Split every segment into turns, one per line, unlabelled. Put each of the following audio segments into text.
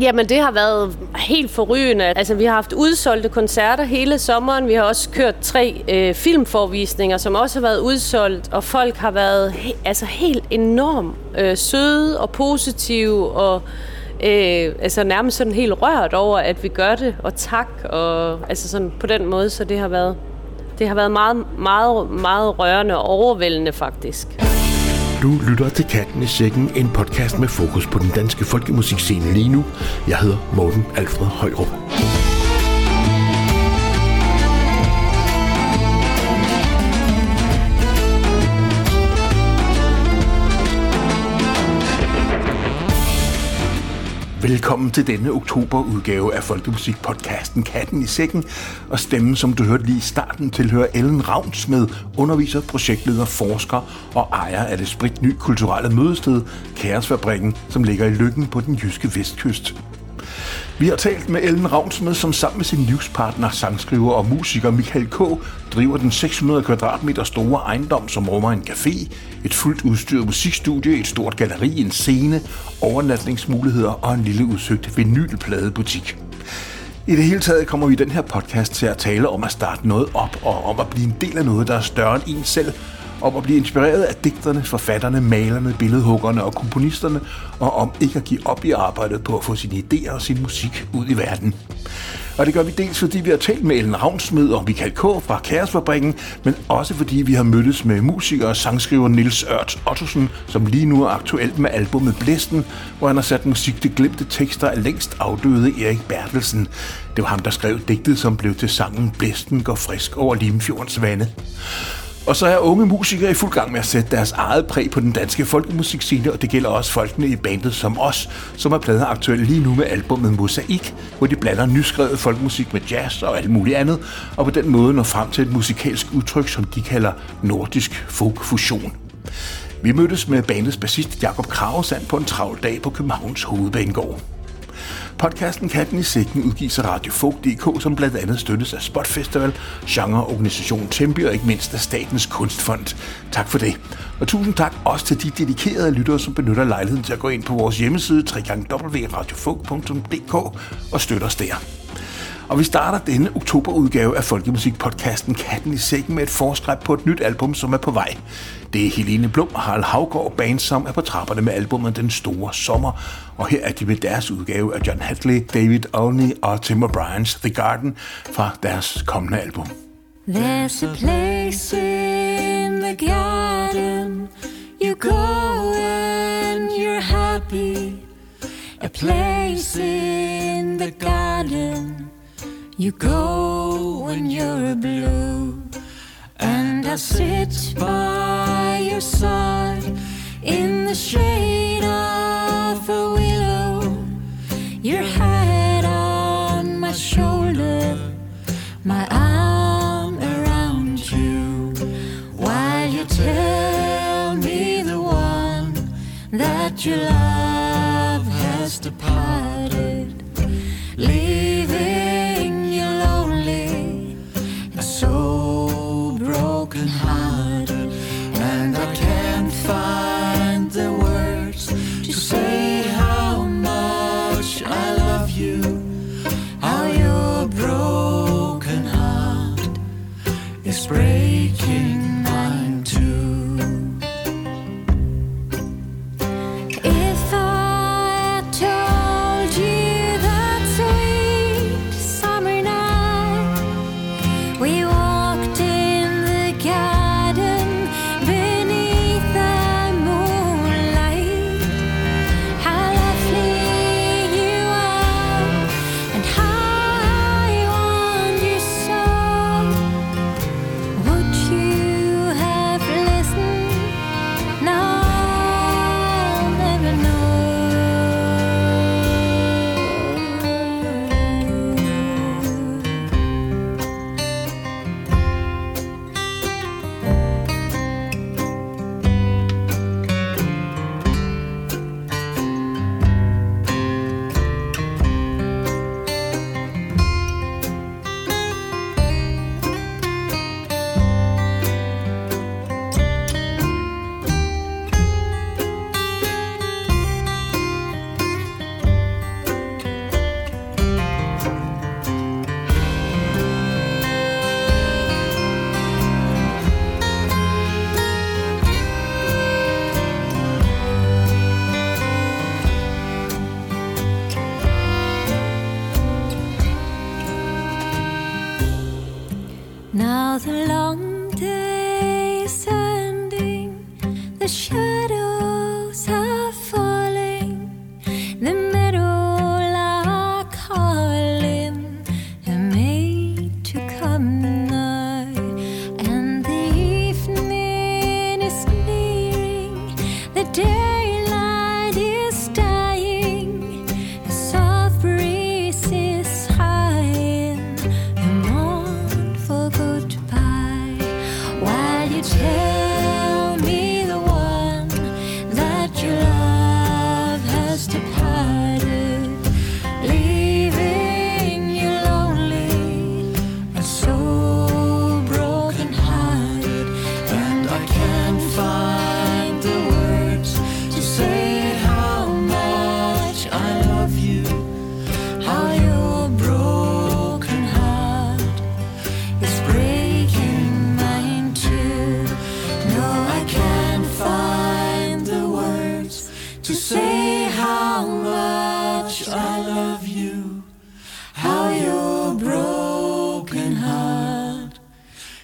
Jamen, det har været helt forrygende. Altså, vi har haft udsolgte koncerter hele sommeren. Vi har også kørt tre øh, filmforvisninger, som også har været udsolgt, og folk har været he- altså helt enormt øh, søde og positive, og øh, altså nærmest sådan helt rørt over, at vi gør det, og tak, og altså sådan på den måde, så det har været, det har været meget, meget, meget rørende og overvældende faktisk.
Du lytter til Katten i Sækken, en podcast med fokus på den danske folkemusikscene lige nu. Jeg hedder Morten Alfred Højrup. Velkommen til denne oktoberudgave af Folkemusikpodcasten Katten i Sækken. Og stemmen, som du hørte lige i starten, tilhører Ellen Ravnsmed, underviser, projektleder, forsker og ejer af det spritny kulturelle mødested, Kæresfabrikken, som ligger i Lykken på den jyske vestkyst. Vi har talt med Ellen Ravnsmed, som sammen med sin livspartner, sangskriver og musiker Michael K. driver den 600 kvadratmeter store ejendom, som rummer en café, et fuldt udstyret musikstudie, et stort galleri, en scene, overnatningsmuligheder og en lille udsøgt vinylpladebutik. I det hele taget kommer vi i den her podcast til at tale om at starte noget op og om at blive en del af noget, der er større end en selv, om at blive inspireret af digterne, forfatterne, malerne, billedhuggerne og komponisterne, og om ikke at give op i arbejdet på at få sine idéer og sin musik ud i verden. Og det gør vi dels fordi vi har talt med Ellen Ravnsmed og Michael K. fra Kæresfabrikken, men også fordi vi har mødtes med musiker og sangskriver Nils Ørt Ottosen, som lige nu er aktuelt med albumet Blæsten, hvor han har sat musik til glemte tekster af længst afdøde Erik Bertelsen. Det var ham, der skrev digtet, som blev til sangen Blæsten går frisk over Limfjordens vande. Og så er unge musikere i fuld gang med at sætte deres eget præg på den danske folkemusikscene, og det gælder også folkene i bandet som os, som er plader aktuelle lige nu med albumet Mosaik, hvor de blander nyskrevet folkemusik med jazz og alt muligt andet, og på den måde når frem til et musikalsk udtryk, som de kalder nordisk folkfusion. Vi mødtes med bandets bassist Jakob Kravesand på en travl dag på Københavns Hovedbanegård. Podcasten Katten i Sækken udgives af Radiofog.dk, som blandt andet støttes af Spot Festival, genreorganisationen Tempi og ikke mindst af Statens Kunstfond. Tak for det. Og tusind tak også til de dedikerede lyttere, som benytter lejligheden til at gå ind på vores hjemmeside www.radiofog.dk og støtte os der. Og vi starter denne oktoberudgave af Folkemusikpodcasten Katten i Sækken med et forskræb på et nyt album, som er på vej. Det er Helene Blum og Harald Havgård Band, som er på trapperne med albumet Den Store Sommer. Og her er de med deres udgave af John Hadley, David Olney og Tim O'Briens The Garden fra deres kommende album.
There's a place in the garden you go and you're happy. A place in the garden you go when you're blue. And I sit by your side in the shade of a willow. Your head on my shoulder, my arm around you, while you tell me the one that you love has departed, leaving find the words to say how much I love you, how your broken heart is breaking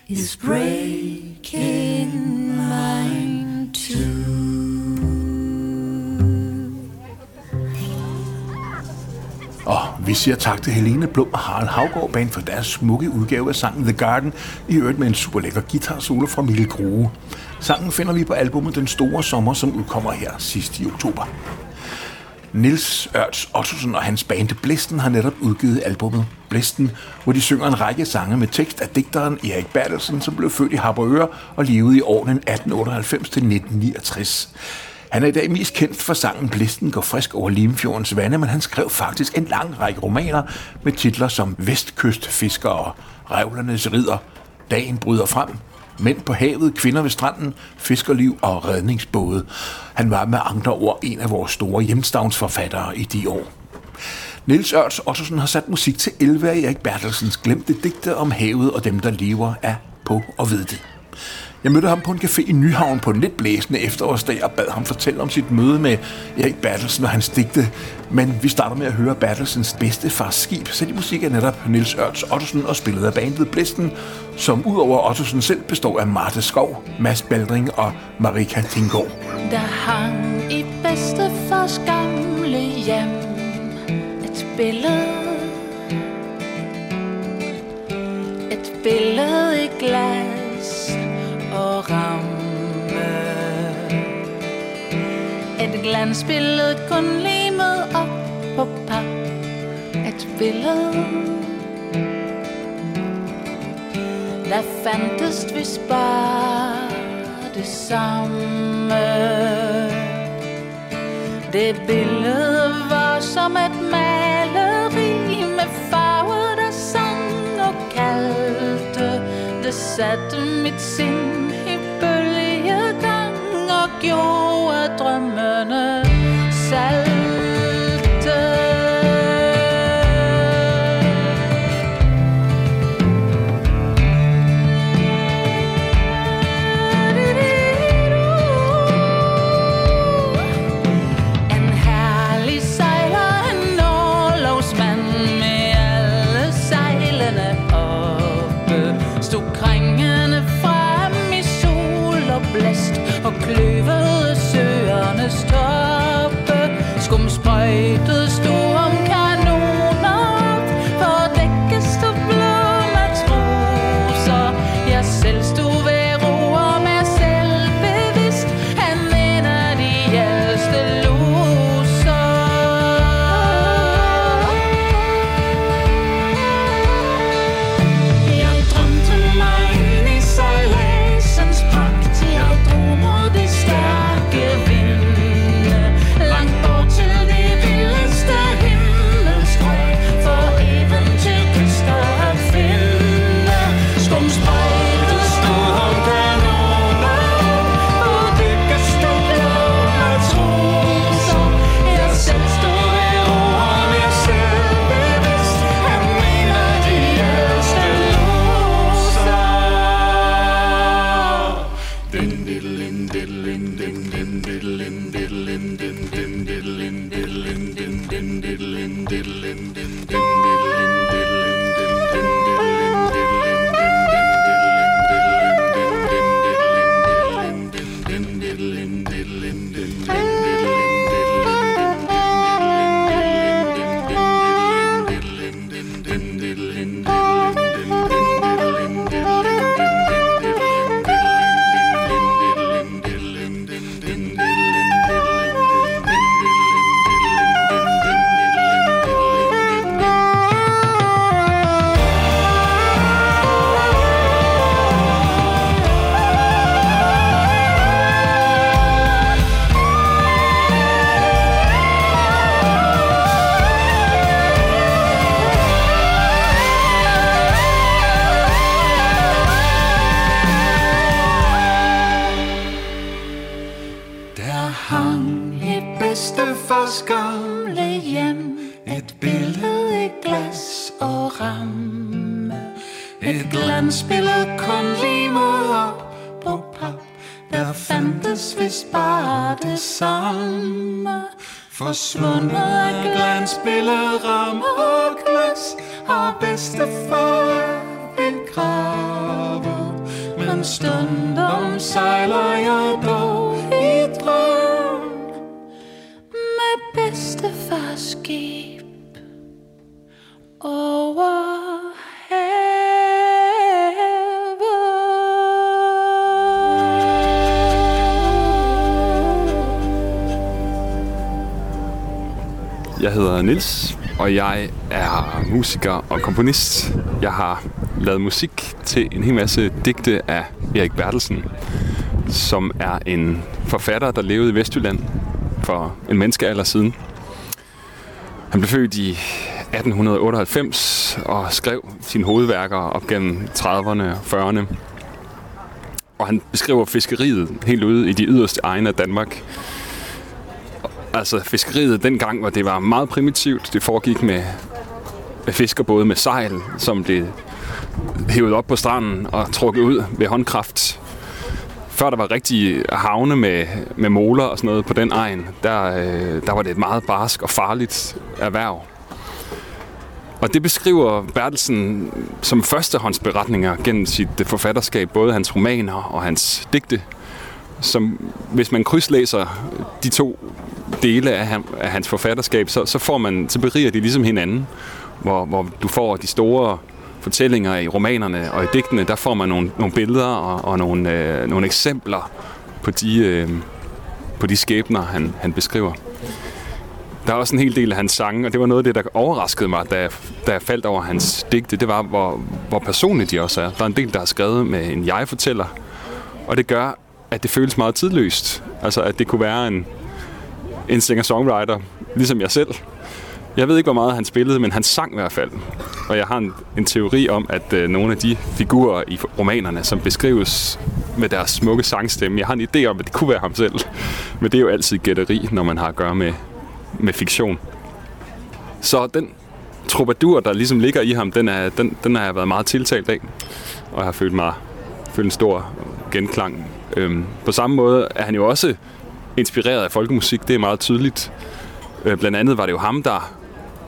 is breaking mine too.
Og vi siger tak til Helene Blom og Harald Havgård Band for deres smukke udgave af sangen The Garden, i øvrigt med en super lækker guitar solo fra Mille Grue. Sangen finder vi på albumet Den Store Sommer, som udkommer her sidst i oktober. Nils Ørts Ottosen og hans band Blisten har netop udgivet albumet Blisten, hvor de synger en række sange med tekst af digteren Erik Bertelsen, som blev født i Harboøre og levede i årene 1898 til 1969. Han er i dag mest kendt for sangen Blisten går frisk over Limfjordens vande, men han skrev faktisk en lang række romaner med titler som Vestkystfiskere, Revlernes ridder, Dagen bryder frem, Mænd på havet, kvinder ved stranden, fiskerliv og redningsbåde. Han var med andre ord en af vores store hjemstavnsforfattere i de år. Nils Ørts Ottosen har sat musik til 11 af Erik Bertelsens glemte digte om havet og dem, der lever af på og ved det. Jeg mødte ham på en café i Nyhavn på en lidt blæsende efterårsdag og bad ham fortælle om sit møde med Erik Bertelsen og hans digte. Men vi starter med at høre Bertelsens bedste fars skib, så i musik er netop Nils Ørts Ottosen og spillet af bandet Blæsten, som udover Ottosen selv består af Marte Skov, Mads Baldring og Marika Tinggaard.
Der hang i bedstefars gamle hjem et billede Et billede i glas og ramme. Et glansbillede kun limet op på pap. Et billede Der fandtes vist bare det samme. Det billede var som et maleri med farver, der sang og kaldte. Det satte mit sind gjorde drømmene salg. Forsvundet af glansbilleder, ram og glas Og bedstefar Jeg
hedder Nils, og jeg er musiker og komponist. Jeg har lavet musik til en hel masse digte af Erik Bertelsen, som er en forfatter, der levede i Vestjylland for en menneskealder siden. Han blev født i 1898 og skrev sine hovedværker op gennem 30'erne og 40'erne. Og han beskriver fiskeriet helt ude i de yderste egne af Danmark. Altså fiskeriet dengang, hvor det var meget primitivt. Det foregik med, med fiskerbåde med sejl, som blev hævet op på stranden og trukket ud ved håndkraft. Før der var rigtige havne med, med moler og sådan noget på den egen, der, øh, der var det et meget barsk og farligt erhverv. Og det beskriver Bertelsen som førstehåndsberetninger gennem sit forfatterskab, både hans romaner og hans digte, som hvis man krydslæser de to dele af, ham, af hans forfatterskab, så, så, får man, så beriger de ligesom hinanden, hvor, hvor du får de store fortællinger i romanerne og i digtene, der får man nogle, nogle billeder og, og nogle, øh, nogle eksempler på de, øh, på de skæbner, han, han beskriver. Der er også en hel del af hans sange, og det var noget af det, der overraskede mig, da jeg, da jeg faldt over hans digte. Det var, hvor, hvor personlige de også er. Der er en del, der er skrevet med en jeg-fortæller, og det gør, at det føles meget tidløst. Altså, at det kunne være en, en singer-songwriter, ligesom jeg selv. Jeg ved ikke, hvor meget han spillede, men han sang i hvert fald. Og jeg har en, en teori om, at øh, nogle af de figurer i romanerne, som beskrives med deres smukke sangstemme, jeg har en idé om, at det kunne være ham selv. Men det er jo altid gætteri, når man har at gøre med, med fiktion. Så den troubadour, der ligesom ligger i ham, den, er, den, den har jeg været meget tiltalt af. Og jeg har følt mig følt en stor genklang. Øhm, på samme måde er han jo også inspireret af folkemusik, det er meget tydeligt. Øh, blandt andet var det jo ham, der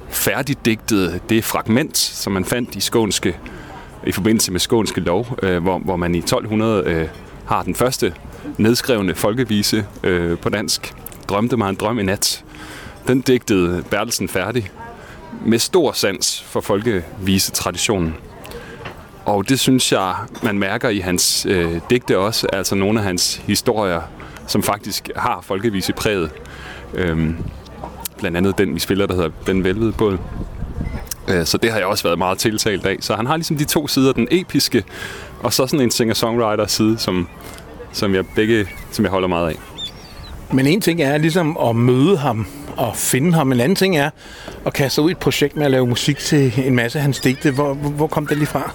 færdigdigtede det fragment, som man fandt i skånske, i forbindelse med skånske lov, øh, hvor, hvor man i 1200 øh, har den første nedskrevne folkevise øh, på dansk. Drømte mig en drøm i nat. Den digtede Bertelsen færdig med stor sans for folkevise-traditionen. Og det synes jeg, man mærker i hans øh, digte også, altså nogle af hans historier, som faktisk har folkevise præget. Øhm, blandt andet den, vi spiller, der hedder Den Velvede Båd. Øh, så det har jeg også været meget tiltalt af. Så han har ligesom de to sider, den episke, og så sådan en singer-songwriter-side, som, som, jeg begge, som jeg holder meget af.
Men en ting er ligesom at møde ham og finde ham. En anden ting er at kaste ud i et projekt med at lave musik til en masse af hans digte. Hvor hvor kom det lige fra?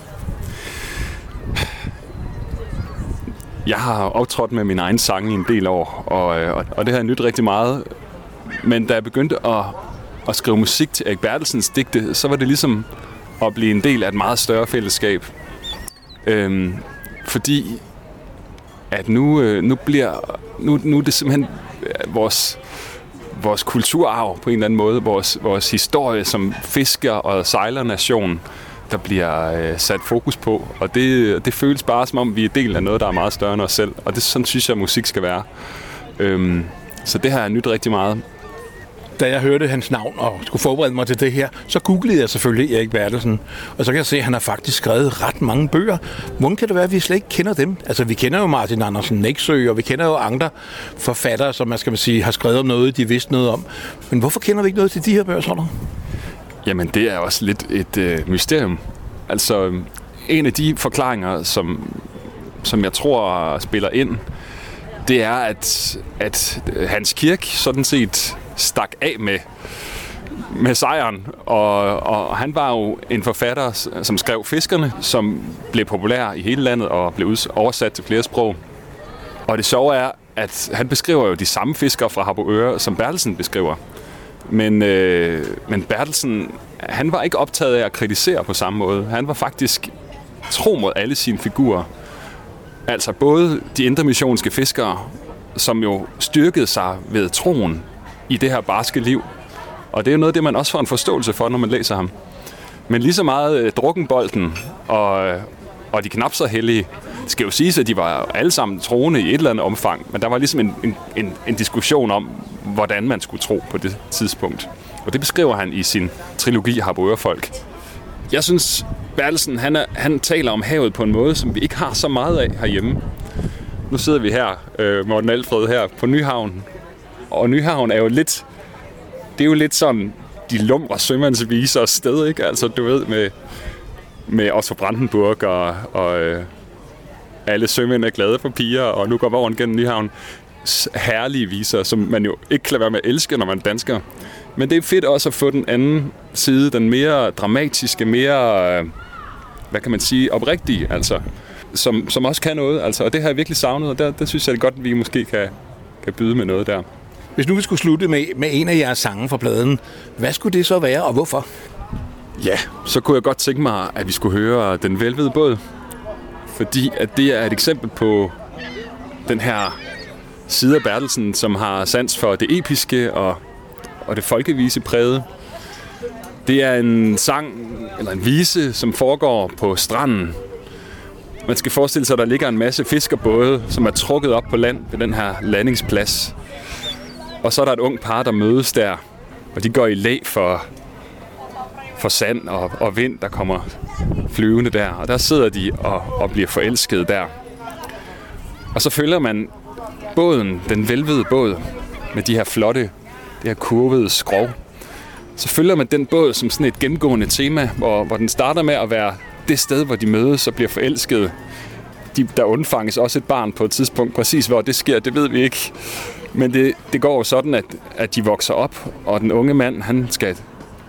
Jeg har optrådt med min egen sang i en del år, og, øh, og, og det har jeg nyt rigtig meget. Men da jeg begyndte at, at skrive musik til Erik Bertelsens digte, så var det ligesom at blive en del af et meget større fællesskab. Øhm, fordi at nu, øh, nu bliver nu, nu er det simpelthen øh, vores, vores kulturarv på en eller anden måde, vores, vores historie som fisker- og sejlernation, der bliver øh, sat fokus på. Og det, det føles bare som om, vi er del af noget, der er meget større end os selv. Og det sådan synes jeg, musik skal være. Øhm, så det har jeg nyt rigtig meget.
Da jeg hørte hans navn og skulle forberede mig til det her, så googlede jeg selvfølgelig Erik Bertelsen. Og så kan jeg se, at han har faktisk skrevet ret mange bøger. Hvordan kan det være, at vi slet ikke kender dem? Altså, vi kender jo Martin Andersen Næksø, og vi kender jo andre forfattere, som man skal man sige, har skrevet om noget, de vidste noget om. Men hvorfor kender vi ikke noget til de her bøger, tror du?
Jamen, det er også lidt et øh, mysterium. Altså, en af de forklaringer, som, som jeg tror spiller ind, det er, at, at Hans Kirk sådan set stak af med, med sejren. Og, og han var jo en forfatter, som skrev Fiskerne, som blev populær i hele landet og blev oversat til flere sprog. Og det sjove er, at han beskriver jo de samme fiskere fra Harboøre, som Bertelsen beskriver. Men, øh, men Bertelsen, han var ikke optaget af at kritisere på samme måde. Han var faktisk tro mod alle sine figurer. Altså både de intermissionske fiskere, som jo styrkede sig ved troen i det her barske liv. Og det er jo noget af det, man også får en forståelse for, når man læser ham. Men lige så meget øh, drukkenbolden og, øh, og de knap så hellige, det skal jo siges, at de var alle sammen troende i et eller andet omfang, men der var ligesom en, en, en, en diskussion om, hvordan man skulle tro på det tidspunkt. Og det beskriver han i sin trilogi Harboørfolk. Jeg synes, Bertelsen, han, er, han taler om havet på en måde, som vi ikke har så meget af herhjemme. Nu sidder vi her, øh, Morten Alfred her, på Nyhavn. Og Nyhavn er jo lidt... Det er jo lidt sådan de lumre sømandsviser sted, ikke? Altså, du ved, med, med Otto Brandenburg og, og øh, alle sømænd er glade for piger, og nu går vognen gennem Nyhavn. Herlige viser, som man jo ikke kan lade være med at elske, når man er dansker. Men det er fedt også at få den anden side, den mere dramatiske, mere, øh, hvad kan man sige, oprigtige, altså, som, som også kan noget. Altså, og det har jeg virkelig savnet, og der, der synes jeg det er godt, at vi måske kan, kan byde med noget der.
Hvis nu vi skulle slutte med, med en af jeres sange fra pladen, hvad skulle det så være, og hvorfor?
Ja, så kunne jeg godt tænke mig, at vi skulle høre Den Velvede Båd. Fordi at det er et eksempel på den her side af Bertelsen, som har sans for det episke og, og det folkevise præget. Det er en sang, eller en vise, som foregår på stranden. Man skal forestille sig, at der ligger en masse fiskerbåde, som er trukket op på land ved den her landingsplads. Og så er der et ung par, der mødes der, og de går i læ for, for sand og, og vind, der kommer flyvende der. Og der sidder de og, og bliver forelsket der. Og så følger man båden, den velvede båd, med de her flotte, det her kurvede skrov. Så følger man den båd som sådan et gennemgående tema, hvor, hvor den starter med at være det sted, hvor de mødes og bliver forelsket. De, der undfanges også et barn på et tidspunkt. Præcis hvor det sker, det ved vi ikke. Men det, det går jo sådan, at, at de vokser op, og den unge mand, han skal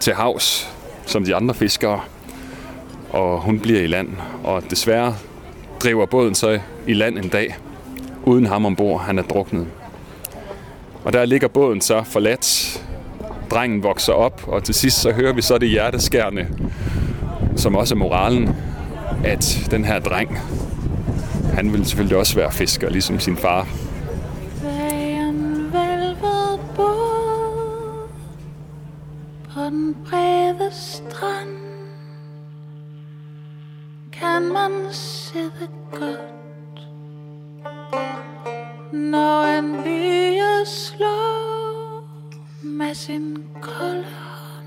til havs, som de andre fiskere, og hun bliver i land. Og desværre driver båden så i land en dag, uden ham ombord. Han er druknet. Og der ligger båden så forladt. Drengen vokser op, og til sidst så hører vi så det hjerteskærende, som også er moralen, at den her dreng, han vil selvfølgelig også være fisker, ligesom sin far.
På den brede strand kan man sidde godt, når en bye slår med sin kolde hånd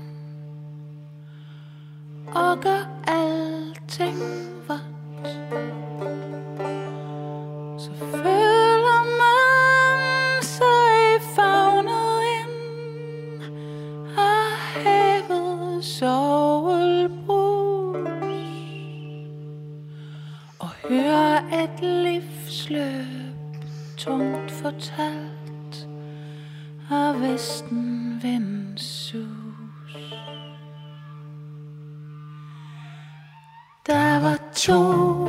og gør alting vådt. Sovelbrus og høre et livsløb tungt fortalt af vestenvinds sus. Der var to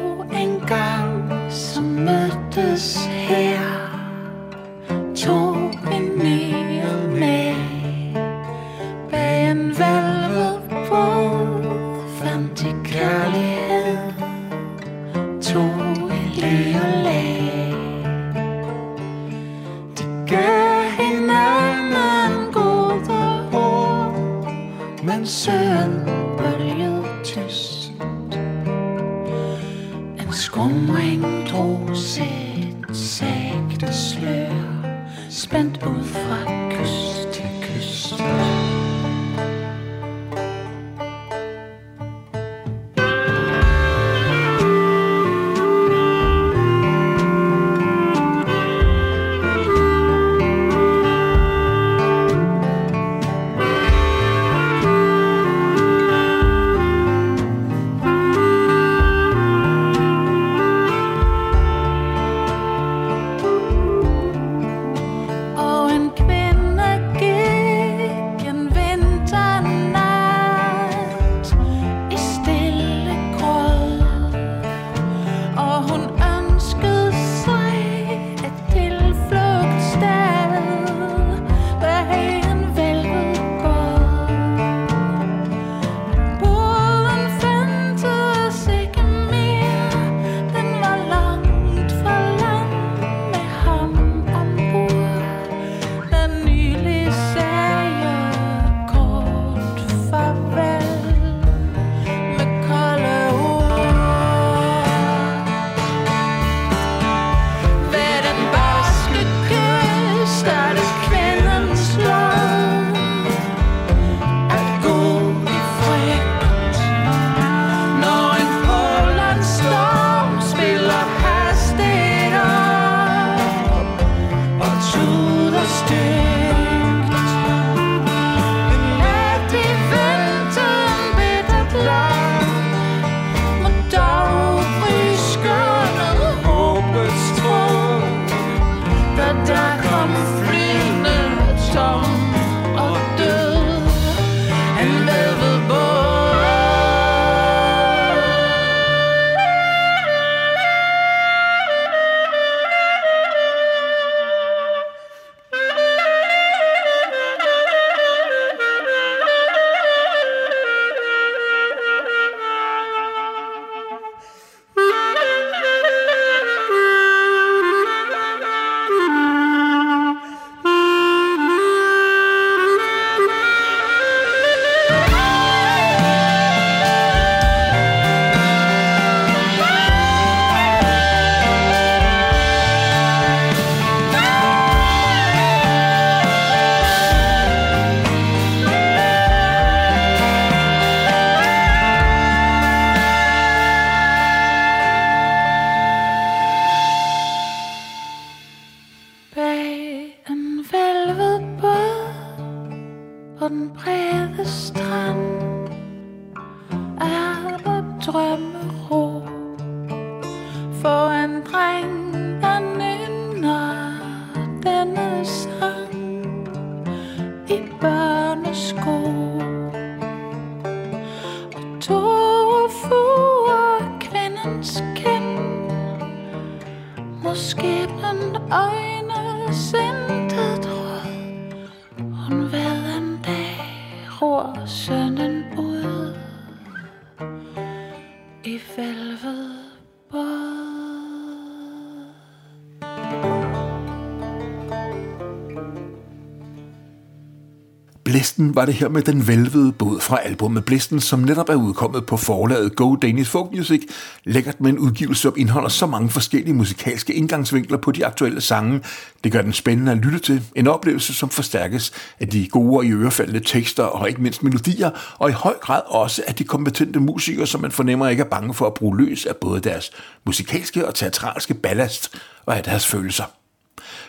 Blisten var det her med den velvede båd fra albumet Blisten, som netop er udkommet på forlaget Go Danish Folk Music. Lækkert med en udgivelse, som indeholder så mange forskellige musikalske indgangsvinkler på de aktuelle sange. Det gør den spændende at lytte til. En oplevelse, som forstærkes af de gode og i ørefaldende tekster og ikke mindst melodier, og i høj grad også af de kompetente musikere, som man fornemmer ikke er bange for at bruge løs af både deres musikalske og teatralske ballast og af deres følelser.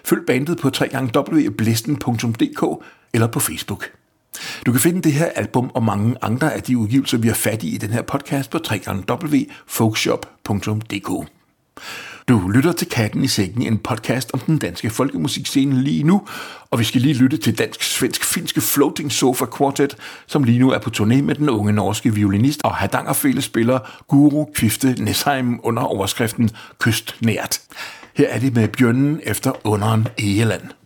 Følg bandet på www.blisten.dk eller på Facebook. Du kan finde det her album og mange andre af de udgivelser, vi har fat i i den her podcast på www.folkshop.dk. Du lytter til Katten i Sækken, en podcast om den danske folkemusikscene lige nu, og vi skal lige lytte til dansk-svensk-finske Floating Sofa Quartet, som lige nu er på turné med den unge norske violinist og hadangerfælespiller Guru Kvifte Nesheim under overskriften Kystnært. Her er det med bjørnen efter underen Egeland.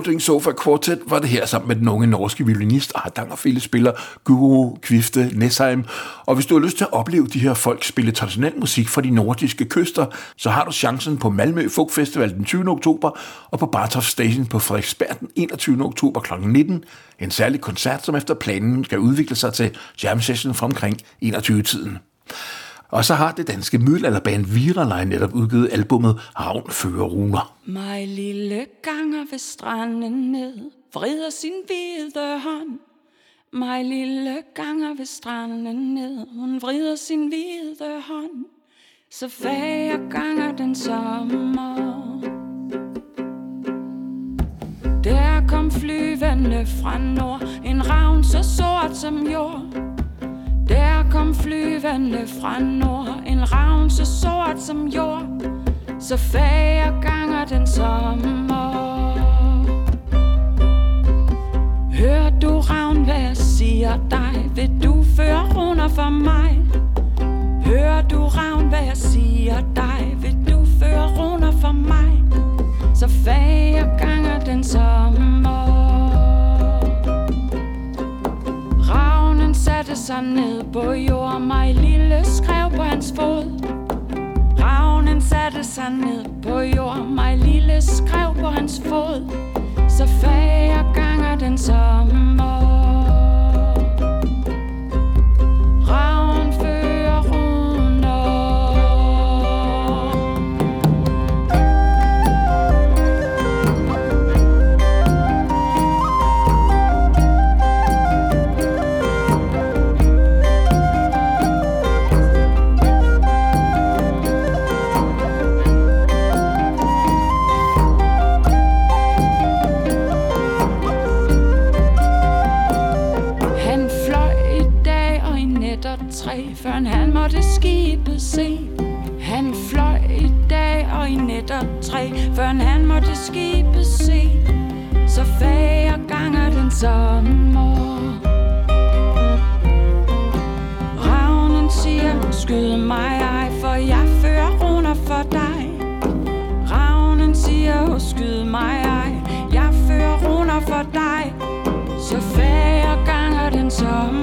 Floating Sofa Quartet var det her sammen med den unge norske violinist og Fille spiller Guru Kvifte Nesheim. Og hvis du har lyst til at opleve de her folk spille traditionel musik fra de nordiske kyster, så har du chancen på Malmø Folk Festival den 20. oktober og på Bartof Station på Frederiksberg den 21. oktober kl. 19. En særlig koncert, som efter planen skal udvikle sig til jam session fra omkring 21-tiden. Og så har det danske middelalderband Viralej netop udgivet albummet Havn Fører Runer.
Mig lille ganger ved stranden ned, vrider sin hvide hånd. Mig lille ganger ved stranden ned, hun vrider sin hvide hånd. Så fager ganger den sommer. Der kom flyvende fra nord, en ravn så sort som jord. Der kom flyvende fra nord, en ravn så sort som jord. Så fager ganger den sommer. Hør du ravn, hvad jeg siger dig? Vil du føre runder for mig? Hør du ravn, hvad jeg siger dig? Vil du føre runder for mig? Så fager ganger den sommer. Satte sig ned på jord, mig lille skrev på hans fod. Ravnen satte sig ned på jord, mig lille skrev på hans fod. Så fager ganger den sommer. Måtte skibet se. Han fløj i dag og i net og før han måtte skibet se. Så fager ganger den sommer. Ravnen siger, skyd mig ej, for jeg fører runder for dig. Ravnen siger, skyd mig ej, jeg fører runder for dig. Så fager ganger den sommer.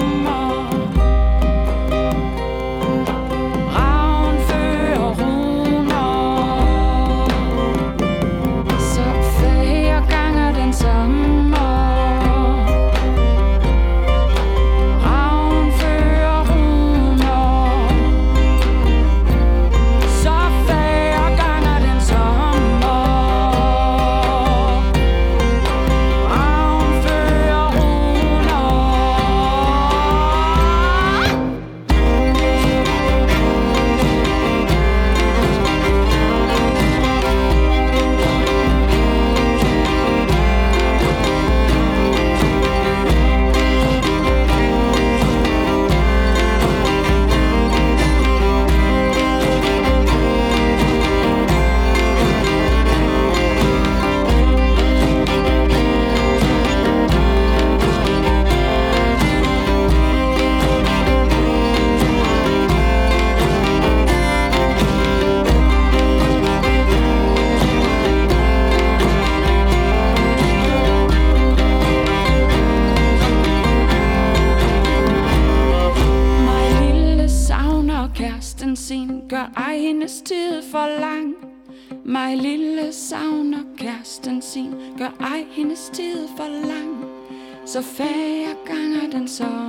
Så færre ganger den så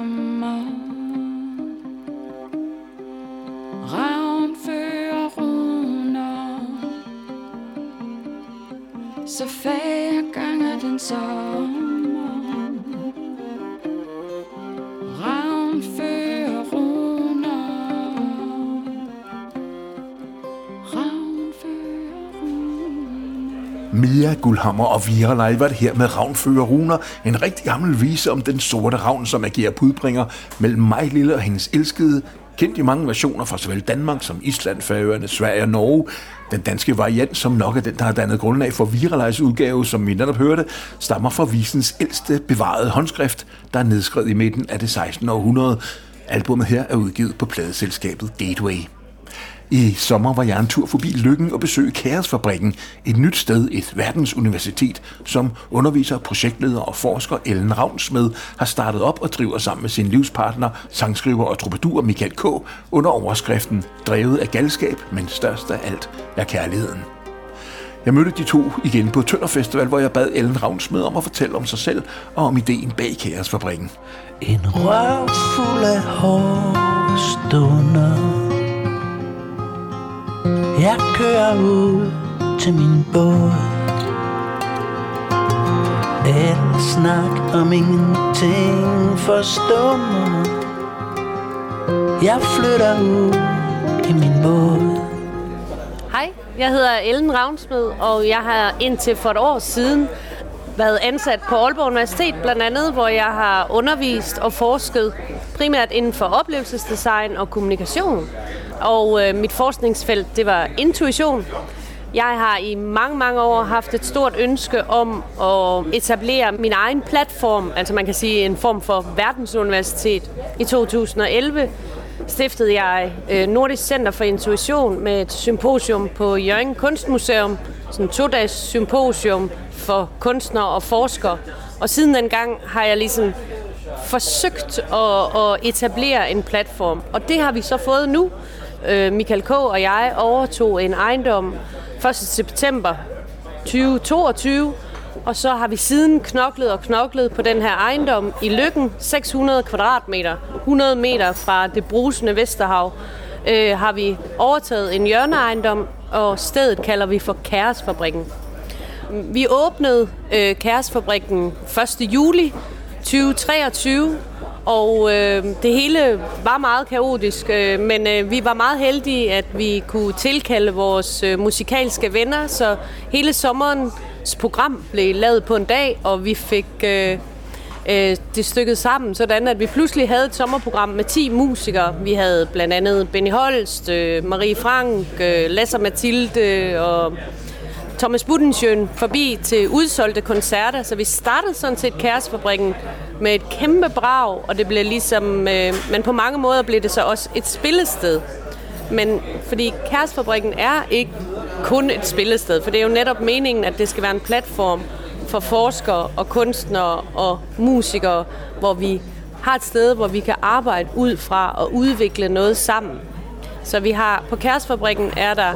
runer.
Guldhammer og Viralej var her med Ravnfører Runer, en rigtig gammel vise om den sorte ravn, som agerer budbringer mellem mig lille og hendes elskede, kendt i mange versioner fra såvel Danmark som Island, Færøerne, Sverige og Norge. Den danske variant, som nok er den, der har dannet grundlag for Viralejs udgave, som vi netop hørte, stammer fra visens ældste bevarede håndskrift, der er nedskrevet i midten af det 16. århundrede. Albummet her er udgivet på pladeselskabet Gateway. I sommer var jeg en tur forbi Lykken og besøgte Kæresfabrikken, et nyt sted, et verdensuniversitet, som underviser, projektleder og forsker Ellen Ravnsmed har startet op og driver sammen med sin livspartner, sangskriver og troubadour Michael K. under overskriften Drevet af galskab, men størst af alt er kærligheden. Jeg mødte de to igen på Tønder Festival, hvor jeg bad Ellen Ravnsmed om at fortælle om sig selv og om ideen bag Kæresfabrikken.
En røv fuld af hårde stunder jeg kører ud til min båd. Al snak om ingenting forstummer. Jeg flytter ud i min båd.
Hej, jeg hedder Ellen Ravnsmed, og jeg har indtil for et år siden været ansat på Aalborg Universitet, blandt andet, hvor jeg har undervist og forsket primært inden for oplevelsesdesign og kommunikation. Og øh, mit forskningsfelt, det var intuition. Jeg har i mange, mange år haft et stort ønske om at etablere min egen platform, altså man kan sige en form for verdensuniversitet. I 2011 stiftede jeg øh, Nordisk Center for Intuition med et symposium på Jørgen Kunstmuseum, sådan to-dages symposium for kunstnere og forskere. Og siden den gang har jeg ligesom forsøgt at, at etablere en platform. Og det har vi så fået nu. Øh, Michael K. og jeg overtog en ejendom 1. september 2022, og så har vi siden knoklet og knoklet på den her ejendom i Lykken, 600 kvadratmeter, 100 meter fra det brusende Vesterhav, øh, har vi overtaget en hjørneejendom, og stedet kalder vi for Kæresfabrikken. Vi åbnede øh, Kæresfabrikken 1. juli 2023, og øh, det hele var meget kaotisk, øh, men øh, vi var meget heldige, at vi kunne tilkalde vores øh, musikalske venner, så hele sommerens program blev lavet på en dag, og vi fik øh, øh, det stykket sammen, sådan at vi pludselig havde et sommerprogram med 10 musikere. Vi havde blandt andet Benny Holst, øh, Marie Frank, øh, Lasse Mathilde og Thomas Budensjøen forbi til udsolgte koncerter, så vi startede sådan set Kæresfabrikken med et kæmpe brag, og det blev ligesom, øh, men på mange måder blev det så også et spillested. Men fordi Kæresfabrikken er ikke kun et spillested, for det er jo netop meningen, at det skal være en platform for forskere og kunstnere og musikere, hvor vi har et sted, hvor vi kan arbejde ud fra og udvikle noget sammen. Så vi har på Kæresfabrikken er der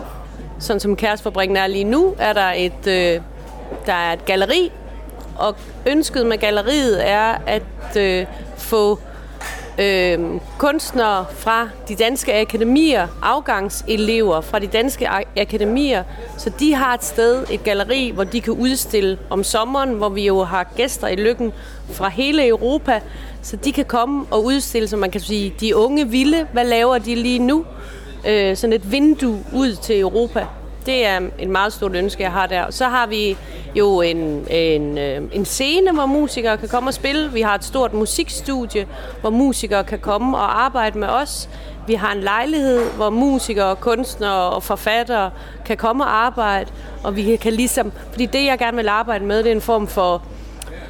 sådan som Kæresfabrikken er lige nu, er der et, øh, der er et galleri, og ønsket med galleriet er at øh, få øh, kunstnere fra de danske akademier, afgangselever fra de danske akademier, så de har et sted, et galleri, hvor de kan udstille om sommeren, hvor vi jo har gæster i Lykken fra hele Europa, så de kan komme og udstille, så man kan sige, de unge vilde, hvad laver de lige nu? øh, sådan et vindue ud til Europa. Det er et meget stort ønske, jeg har der. Så har vi jo en, en, øh, en scene, hvor musikere kan komme og spille. Vi har et stort musikstudie, hvor musikere kan komme og arbejde med os. Vi har en lejlighed, hvor musikere, kunstnere og forfattere kan komme og arbejde. Og vi kan ligesom... Fordi det, jeg gerne vil arbejde med, det er en form for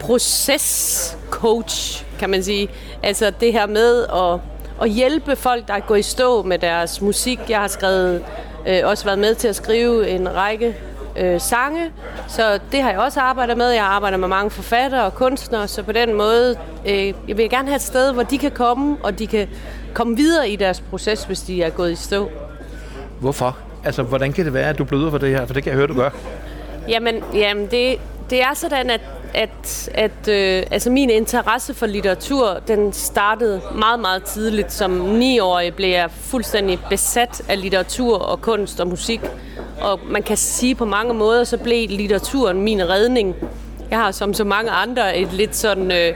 procescoach, kan man sige. Altså det her med at, at hjælpe folk, der er gået i stå med deres musik. Jeg har skrevet, øh, også været med til at skrive en række øh, sange, så det har jeg også arbejdet med. Jeg arbejder med mange forfattere og kunstnere, så på den måde, øh, jeg vil gerne have et sted, hvor de kan komme, og de kan komme videre i deres proces, hvis de er gået i stå.
Hvorfor? Altså, hvordan kan det være, at du bløder for det her? For det kan jeg høre, du gør.
Jamen, jamen det, det er sådan, at, at, at øh, altså min interesse for litteratur, den startede meget, meget tidligt. Som niårig blev jeg fuldstændig besat af litteratur og kunst og musik. Og man kan sige på mange måder, så blev litteraturen min redning. Jeg har som så mange andre et lidt sådan øh,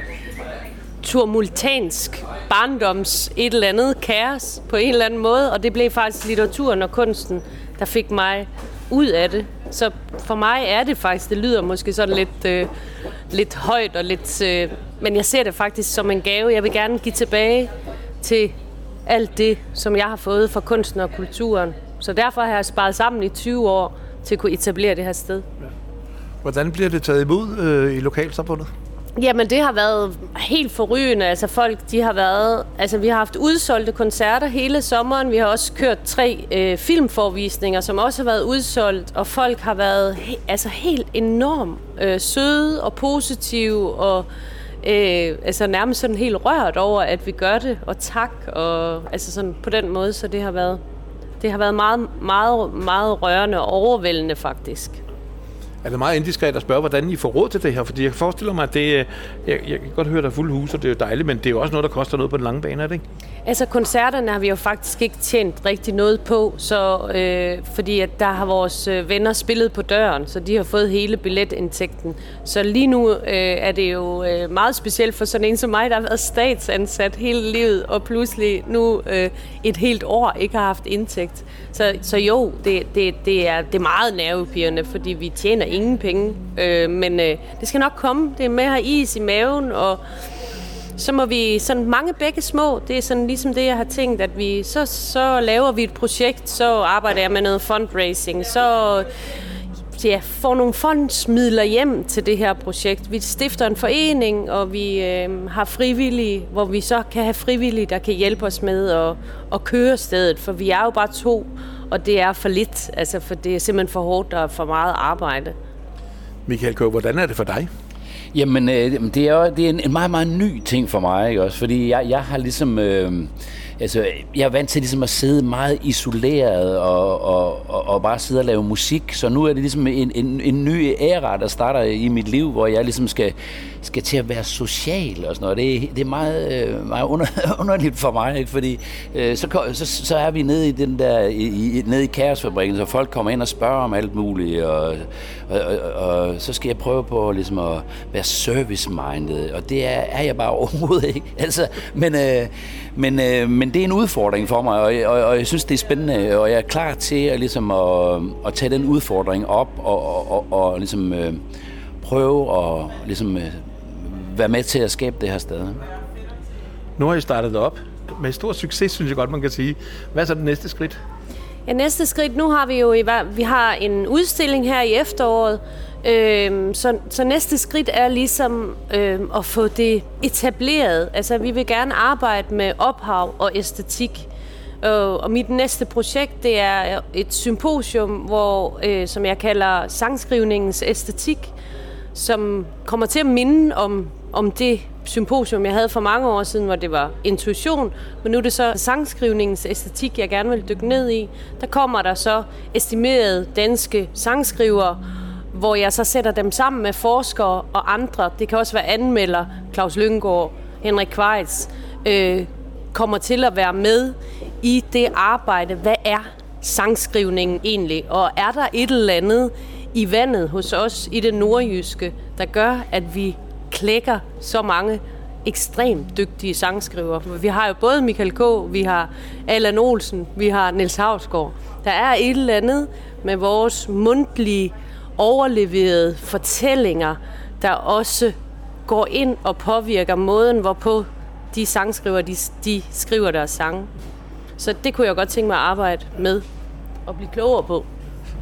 turmultansk barndoms et eller andet kaos på en eller anden måde, og det blev faktisk litteraturen og kunsten, der fik mig ud af det. Så for mig er det faktisk, det lyder måske sådan lidt, øh, lidt højt og lidt, øh, men jeg ser det faktisk som en gave. Jeg vil gerne give tilbage til alt det, som jeg har fået fra kunsten og kulturen. Så derfor har jeg sparet sammen i 20 år til at kunne etablere det her sted.
Hvordan bliver det taget imod øh, i lokalsamfundet?
Jamen, det har været helt forrygende. Altså, folk, de har været... Altså, vi har haft udsolgte koncerter hele sommeren. Vi har også kørt tre øh, filmforvisninger, som også har været udsolgt. Og folk har været he- altså, helt enormt øh, søde og positive og... Øh, altså nærmest sådan helt rørt over, at vi gør det, og tak, og altså sådan på den måde, så det har været, det har været meget, meget, meget rørende og overvældende faktisk.
Er det meget indiskret at spørge, hvordan I får råd til det her? Fordi jeg forestiller mig, at det, øh, jeg, jeg kan godt høre, at der er fuld hus, og det er jo dejligt, men det er jo også noget, der koster noget på den lange bane, er det ikke?
Altså koncerterne har vi jo faktisk ikke tjent rigtig noget på, så, øh, fordi at der har vores øh, venner spillet på døren, så de har fået hele billetindtægten. Så lige nu øh, er det jo øh, meget specielt for sådan en som mig, der har været statsansat hele livet, og pludselig nu øh, et helt år ikke har haft indtægt. Så, så jo, det, det, det, er, det er meget nervepirrende, fordi vi tjener ingen penge, øh, men øh, det skal nok komme. Det er med at have is i maven, og så må vi sådan mange begge små, det er sådan ligesom det, jeg har tænkt, at vi, så, så laver vi et projekt, så arbejder jeg med noget fundraising, så ja, får nogle fondsmidler hjem til det her projekt. Vi stifter en forening, og vi øh, har frivillige, hvor vi så kan have frivillige, der kan hjælpe os med at, at køre stedet, for vi er jo bare to, og det er for lidt, altså for det er simpelthen for hårdt og for meget arbejde.
Michael K., hvordan er det for dig?
Jamen, øh, det er jo det er en, en meget, meget ny ting for mig, ikke også? Fordi jeg, jeg har ligesom... Øh, altså, jeg er vant til ligesom at sidde meget isoleret og, og, og, og bare sidde og lave musik. Så nu er det ligesom en, en, en ny æra, der starter i mit liv, hvor jeg ligesom skal, skal til at være social og sådan noget. Det, er- det er meget, øh, meget under, underligt for mig, ikke? Fordi øh, så, så, så er vi nede i den der, i, i, nede i kaosfabrikken, så folk kommer ind og spørger om alt muligt, og, og, og, og så skal jeg prøve på ligesom at være service-minded, og det er, er jeg bare overhovedet ikke. Altså, men, øh, men, øh, men det er en udfordring for mig, og, og, og jeg synes, det er spændende, og jeg er klar til at, ligesom at, at tage den udfordring op, og, og, og, og ligesom øh, prøve at ligesom, øh, være med til at skabe det her sted.
Nu har I startet det op. Med stor succes, synes jeg godt, man kan sige. Hvad er så det næste skridt?
Ja, næste skridt, nu har vi jo vi har en udstilling her i efteråret, øhm, så, så næste skridt er ligesom øhm, at få det etableret. Altså, vi vil gerne arbejde med ophav og æstetik. Og, og mit næste projekt, det er et symposium, hvor, øh, som jeg kalder sangskrivningens æstetik, som kommer til at minde om, om det symposium, jeg havde for mange år siden, hvor det var intuition, men nu er det så sangskrivningens æstetik, jeg gerne vil dykke ned i. Der kommer der så estimerede danske sangskrivere, hvor jeg så sætter dem sammen med forskere og andre. Det kan også være anmelder, Claus Lyngård, Henrik Kvejts, øh, kommer til at være med i det arbejde. Hvad er sangskrivningen egentlig? Og er der et eller andet i vandet hos os i det nordjyske, der gør, at vi klækker så mange ekstremt dygtige sangskrivere. Vi har jo både Michael K., vi har Allan Olsen, vi har Niels Havsgaard. Der er et eller andet med vores mundtlige, overleverede fortællinger, der også går ind og påvirker måden, hvorpå de sangskriver, de, de skriver deres sange. Så det kunne jeg godt tænke mig at arbejde med og blive klogere på.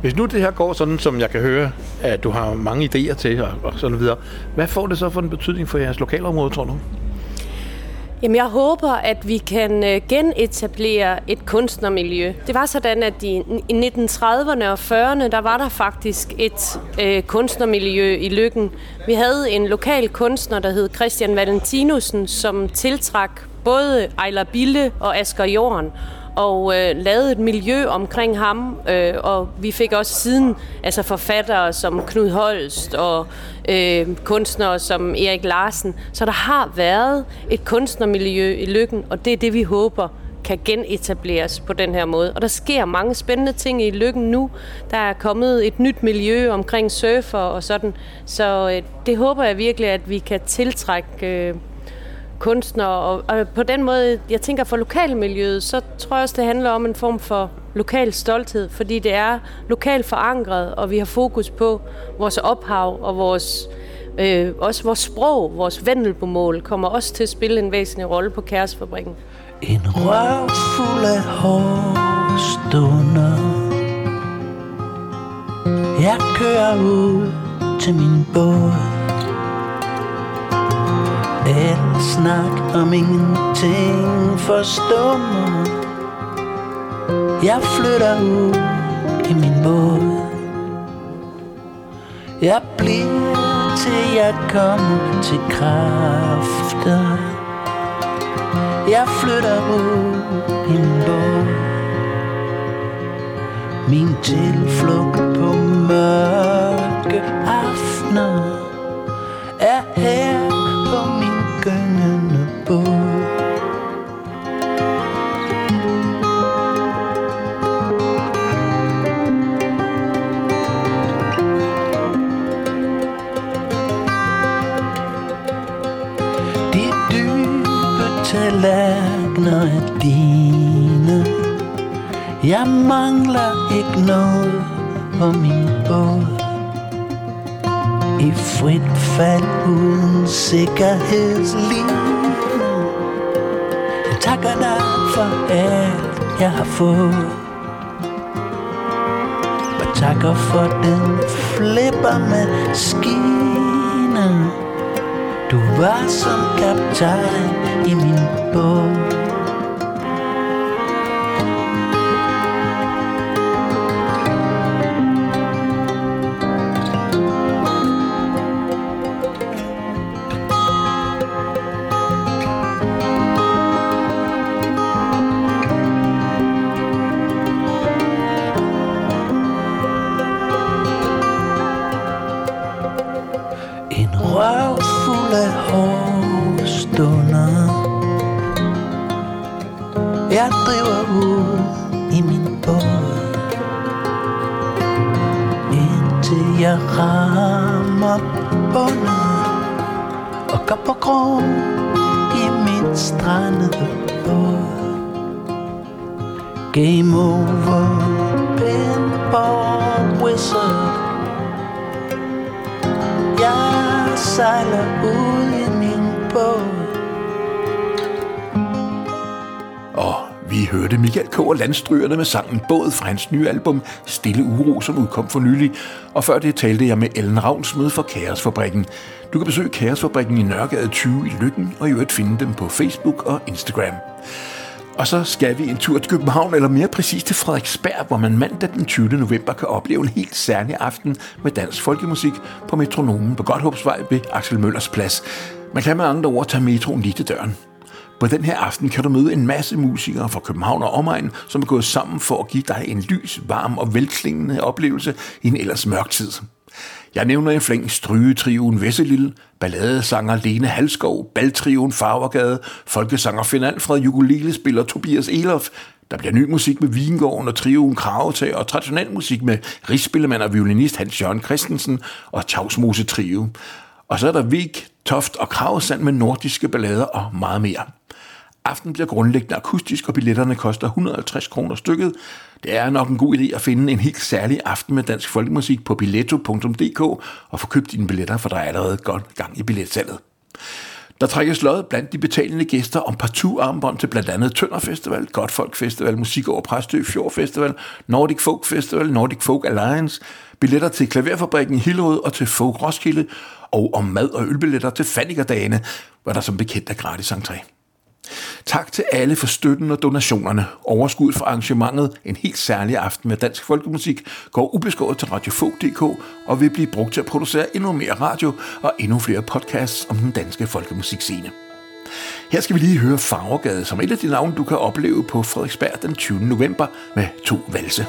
Hvis nu det her går sådan, som jeg kan høre, at du har mange idéer til og, og sådan videre, hvad får det så for en betydning for jeres lokalområde, tror du?
Jamen, jeg håber, at vi kan øh, genetablere et kunstnermiljø. Det var sådan, at i, i 1930'erne og 40'erne, der var der faktisk et øh, kunstnermiljø i Lykken. Vi havde en lokal kunstner, der hed Christian Valentinusen, som tiltrak både Ejler Bille og Asger Jorden og øh, lavede et miljø omkring ham, øh, og vi fik også siden altså forfattere som Knud Holst og øh, kunstnere som Erik Larsen. Så der har været et kunstnermiljø i Lykken, og det er det, vi håber kan genetableres på den her måde. Og der sker mange spændende ting i Lykken nu. Der er kommet et nyt miljø omkring surfer og sådan. Så øh, det håber jeg virkelig, at vi kan tiltrække øh, kunstnere. Og, og på den måde, jeg tænker for lokalmiljøet, så tror jeg også, det handler om en form for lokal stolthed, fordi det er lokalt forankret, og vi har fokus på vores ophav og vores, øh, også vores sprog, vores vendelbomål, kommer også til at spille en væsentlig rolle på Kæresfabrikken.
En røv fuld af hårde stunder Jeg kører ud til min båd Al snak om ingenting forstummer Jeg flytter ud i min båd. Jeg bliver til jeg kommer til kræfter. Jeg flytter ud i min båd. Min tilflugt på mørke aftener Er her er dine. Jeg mangler ikke noget på min båd I frit fald uden sikkerhedsliv Jeg takker dig for alt jeg har fået. Og takker for den flipper med skine. Du var som kaptajn i min båd
Landstrygerne med sangen Båd fra hans nye album Stille Uro, som udkom for nylig. Og før det talte jeg med Ellen Ravnsmed fra Kaosfabrikken. Du kan besøge Kaosfabrikken i Nørregade 20 i Lykken, og i øvrigt finde dem på Facebook og Instagram. Og så skal vi en tur til København, eller mere præcis til Frederiksberg, hvor man mandag den 20. november kan opleve en helt særlig aften med dansk folkemusik på metronomen på Godthåbsvej ved Axel Møllers plads. Man kan med andre ord tage metroen lige til døren. På den her aften kan du møde en masse musikere fra København og omegn, som er gået sammen for at give dig en lys, varm og velklingende oplevelse i en ellers mørk tid. Jeg nævner i flæng strygetrioen Vesselille, balladesanger Lene Halskov, baltrioen Farvergade, folkesanger Finn Alfred, ukulelespiller Tobias Elof, der bliver ny musik med Vingården og trioen Kravetag og traditionel musik med rigsspillemand og violinist Hans Jørgen Christensen og Tavsmose Trio. Og så er der Vik, Toft og Kravesand med nordiske ballader og meget mere. Aften bliver grundlæggende akustisk, og billetterne koster 150 kroner stykket. Det er nok en god idé at finde en helt særlig aften med dansk folkemusik på billetto.dk og få købt dine billetter, for der er allerede godt gang i billetsalget. Der trækkes lod blandt de betalende gæster om partout armbånd til blandt andet Tønder Festival, Godtfolk Festival, Musik over Præstø Fjord Festival, Nordic Folk Festival, Nordic Folk Alliance, billetter til Klaverfabrikken i Hillerød og til Folk Roskilde, og om mad- og ølbilletter til Fannikerdagene, hvor der som bekendt er gratis entré. Tak til alle for støtten og donationerne. Overskud for arrangementet, en helt særlig aften med dansk folkemusik, går ubeskåret til radiofog.dk og vil blive brugt til at producere endnu mere radio og endnu flere podcasts om den danske folkemusikscene. Her skal vi lige høre Farvergade som et af de navne, du kan opleve på Frederiksberg den 20. november med to valse.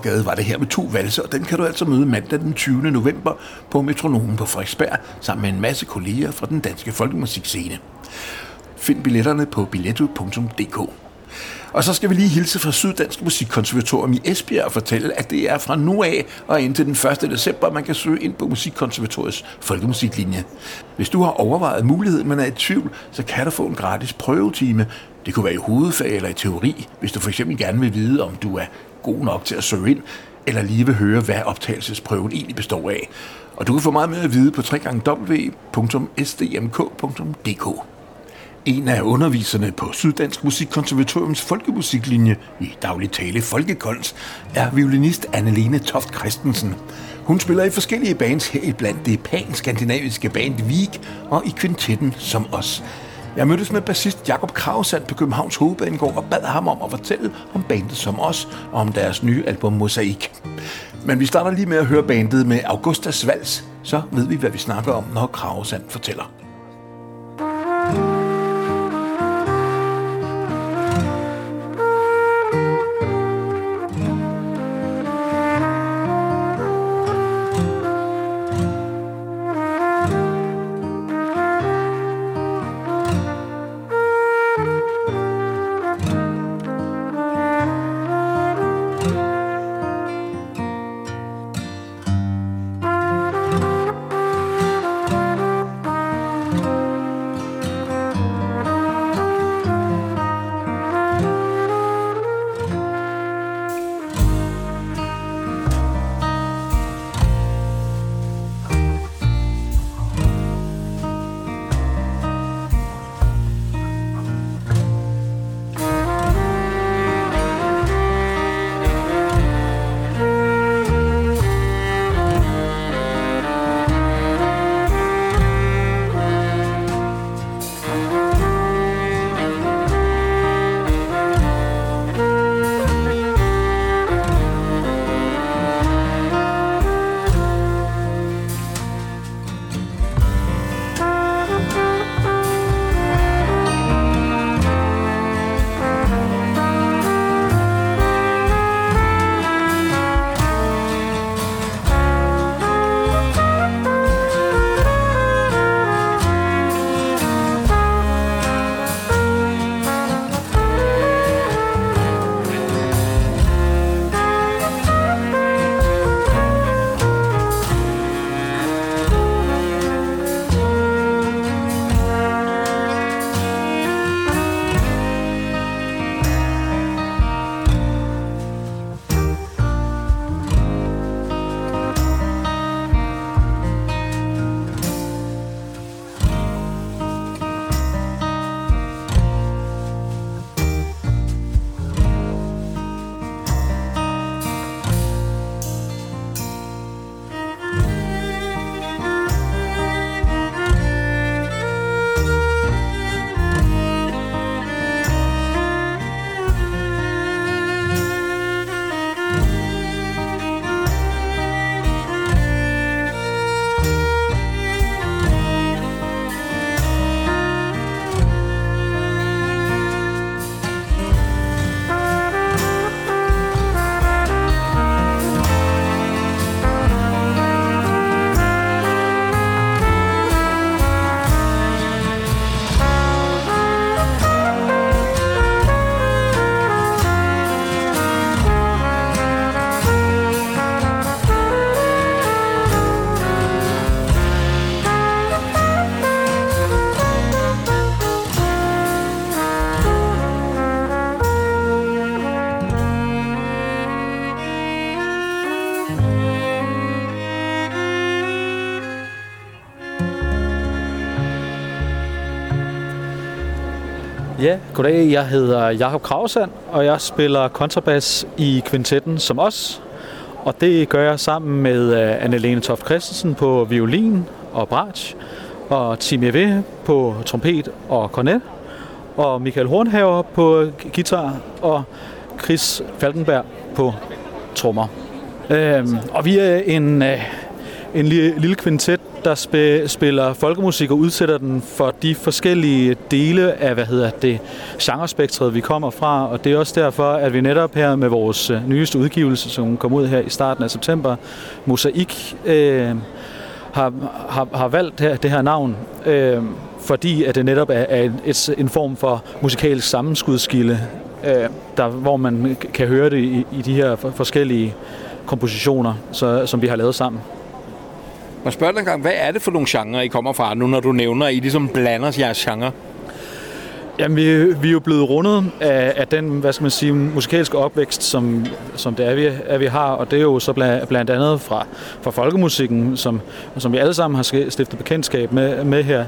Bravergade var det her med to valser, og den kan du altså møde mandag den 20. november på Metronomen på Frederiksberg, sammen med en masse kolleger fra den danske folkemusikscene. Find billetterne på billetto.dk. Og så skal vi lige hilse fra Syddansk Musikkonservatorium i Esbjerg og fortælle, at det er fra nu af og indtil den 1. december, man kan søge ind på Musikkonservatoriets folkemusiklinje. Hvis du har overvejet muligheden, men er i tvivl, så kan du få en gratis prøvetime. Det kunne være i hovedfag eller i teori, hvis du for eksempel gerne vil vide, om du er god nok til at søge ind, eller lige vil høre, hvad optagelsesprøven egentlig består af. Og du kan få meget mere at vide på www.sdmk.dk. En af underviserne på Syddansk Musikkonservatoriums folkemusiklinje i daglig tale Folkekons, er violinist Annelene Toft Christensen. Hun spiller i forskellige bands her blandt det pan-skandinaviske band Vik og i kvintetten som os. Jeg mødtes med bassist Jakob Krausand på Københavns Hovedbanegård og bad ham om at fortælle om bandet som os og om deres nye album Mosaik. Men vi starter lige med at høre bandet med Augusta Vals, så ved vi, hvad vi snakker om, når Krausand fortæller.
Goddag. Jeg hedder Jakob Kravsand, og jeg spiller kontrabas i kvintetten som os. Og det gør jeg sammen med øh, Anne-Lene Toft Christensen på violin og bratsch, og Tim Eve på trompet og kornet, og Michael Hornhaver på guitar, og Chris Falkenberg på trommer. Øhm, og vi er en, øh, en lille, kvintet, der spiller folkemusik og udsætter den for de forskellige dele af, hvad hedder det, genrespektret, vi kommer fra. Og det er også derfor, at vi netop her med vores øh, nyeste udgivelse, som kom ud her i starten af september, Mosaik, øh, har, har, har valgt det her, det her navn, øh, fordi at det netop er, er et, en form for musikalsk sammenskudskilde, øh, der, hvor man kan høre det i, i de her forskellige kompositioner, så, som vi har lavet sammen.
Man spørger dig engang, hvad er det for nogle genrer, I kommer fra, nu når du nævner, at I ligesom blander jeres genre?
Jamen, vi, vi er jo blevet rundet af, af den, hvad skal man sige, musikalske opvækst, som, som det er, vi, er, vi har, og det er jo så blandt, blandt andet fra, fra folkemusikken, som, som vi alle sammen har stiftet bekendtskab med, med her.